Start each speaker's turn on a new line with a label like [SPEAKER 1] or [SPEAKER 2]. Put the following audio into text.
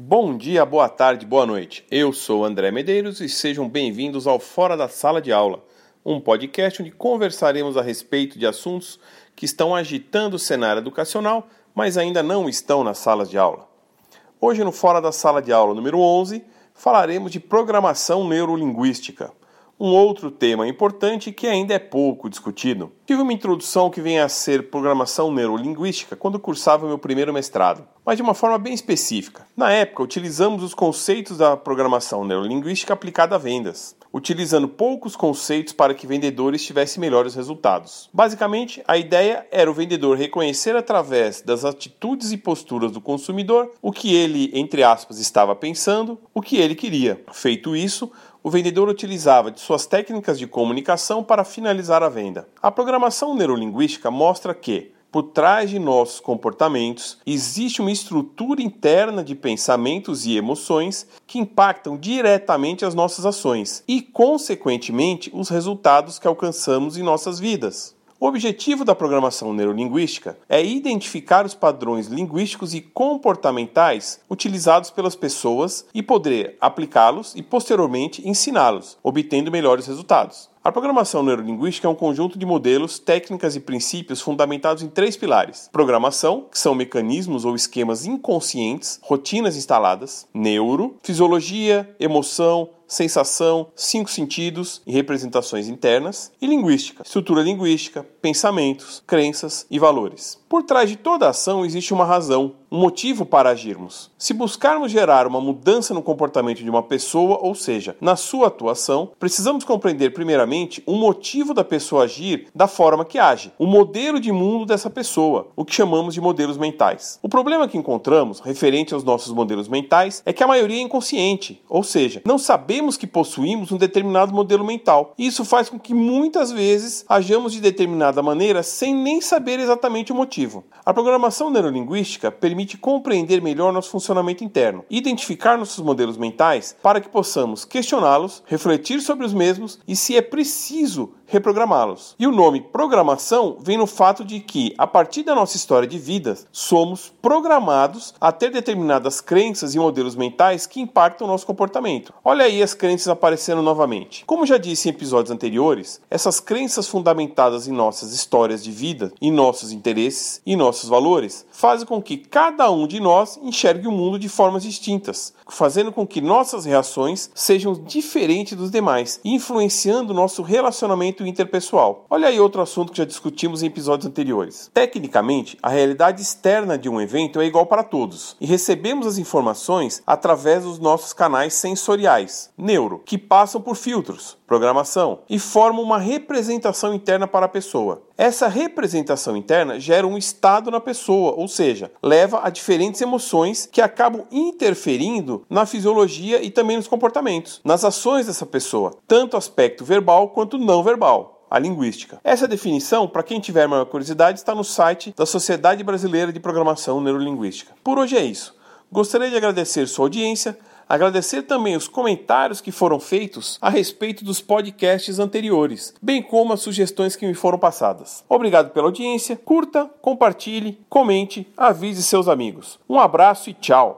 [SPEAKER 1] Bom dia, boa tarde, boa noite. Eu sou André Medeiros e sejam bem-vindos ao Fora da Sala de Aula, um podcast onde conversaremos a respeito de assuntos que estão agitando o cenário educacional, mas ainda não estão nas salas de aula. Hoje, no Fora da Sala de Aula número 11, falaremos de programação neurolinguística um outro tema importante que ainda é pouco discutido. Tive uma introdução que vem a ser programação neurolinguística quando cursava meu primeiro mestrado, mas de uma forma bem específica. Na época, utilizamos os conceitos da programação neurolinguística aplicada a vendas, utilizando poucos conceitos para que vendedores tivessem melhores resultados. Basicamente, a ideia era o vendedor reconhecer através das atitudes e posturas do consumidor o que ele, entre aspas, estava pensando, o que ele queria. Feito isso, o vendedor utilizava de suas técnicas de comunicação para finalizar a venda. A programação neurolinguística mostra que, por trás de nossos comportamentos, existe uma estrutura interna de pensamentos e emoções que impactam diretamente as nossas ações e, consequentemente, os resultados que alcançamos em nossas vidas. O objetivo da programação neurolinguística é identificar os padrões linguísticos e comportamentais utilizados pelas pessoas e poder aplicá-los e posteriormente ensiná-los, obtendo melhores resultados. A programação neurolinguística é um conjunto de modelos, técnicas e princípios fundamentados em três pilares: programação, que são mecanismos ou esquemas inconscientes, rotinas instaladas, neuro, fisiologia, emoção, sensação, cinco sentidos e representações internas, e linguística, estrutura linguística, pensamentos, crenças e valores. Por trás de toda ação existe uma razão, um motivo para agirmos. Se buscarmos gerar uma mudança no comportamento de uma pessoa, ou seja, na sua atuação, precisamos compreender primeiramente o motivo da pessoa agir da forma que age, o modelo de mundo dessa pessoa, o que chamamos de modelos mentais. O problema que encontramos referente aos nossos modelos mentais é que a maioria é inconsciente, ou seja, não sabemos que possuímos um determinado modelo mental. E isso faz com que muitas vezes hajamos de determinada maneira sem nem saber exatamente o motivo. A programação neurolinguística permite compreender melhor nosso funcionamento interno, identificar nossos modelos mentais para que possamos questioná-los, refletir sobre os mesmos e, se é preciso, reprogramá-los. E o nome programação vem no fato de que, a partir da nossa história de vida, somos programados a ter determinadas crenças e modelos mentais que impactam o nosso comportamento. Olha aí as crenças aparecendo novamente. Como já disse em episódios anteriores, essas crenças fundamentadas em nossas histórias de vida, em nossos interesses e nossos valores, fazem com que cada um de nós enxergue o mundo de formas distintas, fazendo com que nossas reações sejam diferentes dos demais, influenciando nosso relacionamento interpessoal. Olha aí outro assunto que já discutimos em episódios anteriores. Tecnicamente, a realidade externa de um evento é igual para todos e recebemos as informações através dos nossos canais sensoriais, neuro, que passam por filtros, programação e formam uma representação interna para a pessoa. Essa representação interna gera um estado na pessoa, ou seja, leva a diferentes emoções que acabam interferindo na fisiologia e também nos comportamentos, nas ações dessa pessoa, tanto aspecto verbal quanto não verbal a linguística. Essa definição, para quem tiver maior curiosidade, está no site da Sociedade Brasileira de Programação Neurolinguística. Por hoje é isso. Gostaria de agradecer sua audiência. Agradecer também os comentários que foram feitos a respeito dos podcasts anteriores, bem como as sugestões que me foram passadas. Obrigado pela audiência, curta, compartilhe, comente, avise seus amigos. Um abraço e tchau!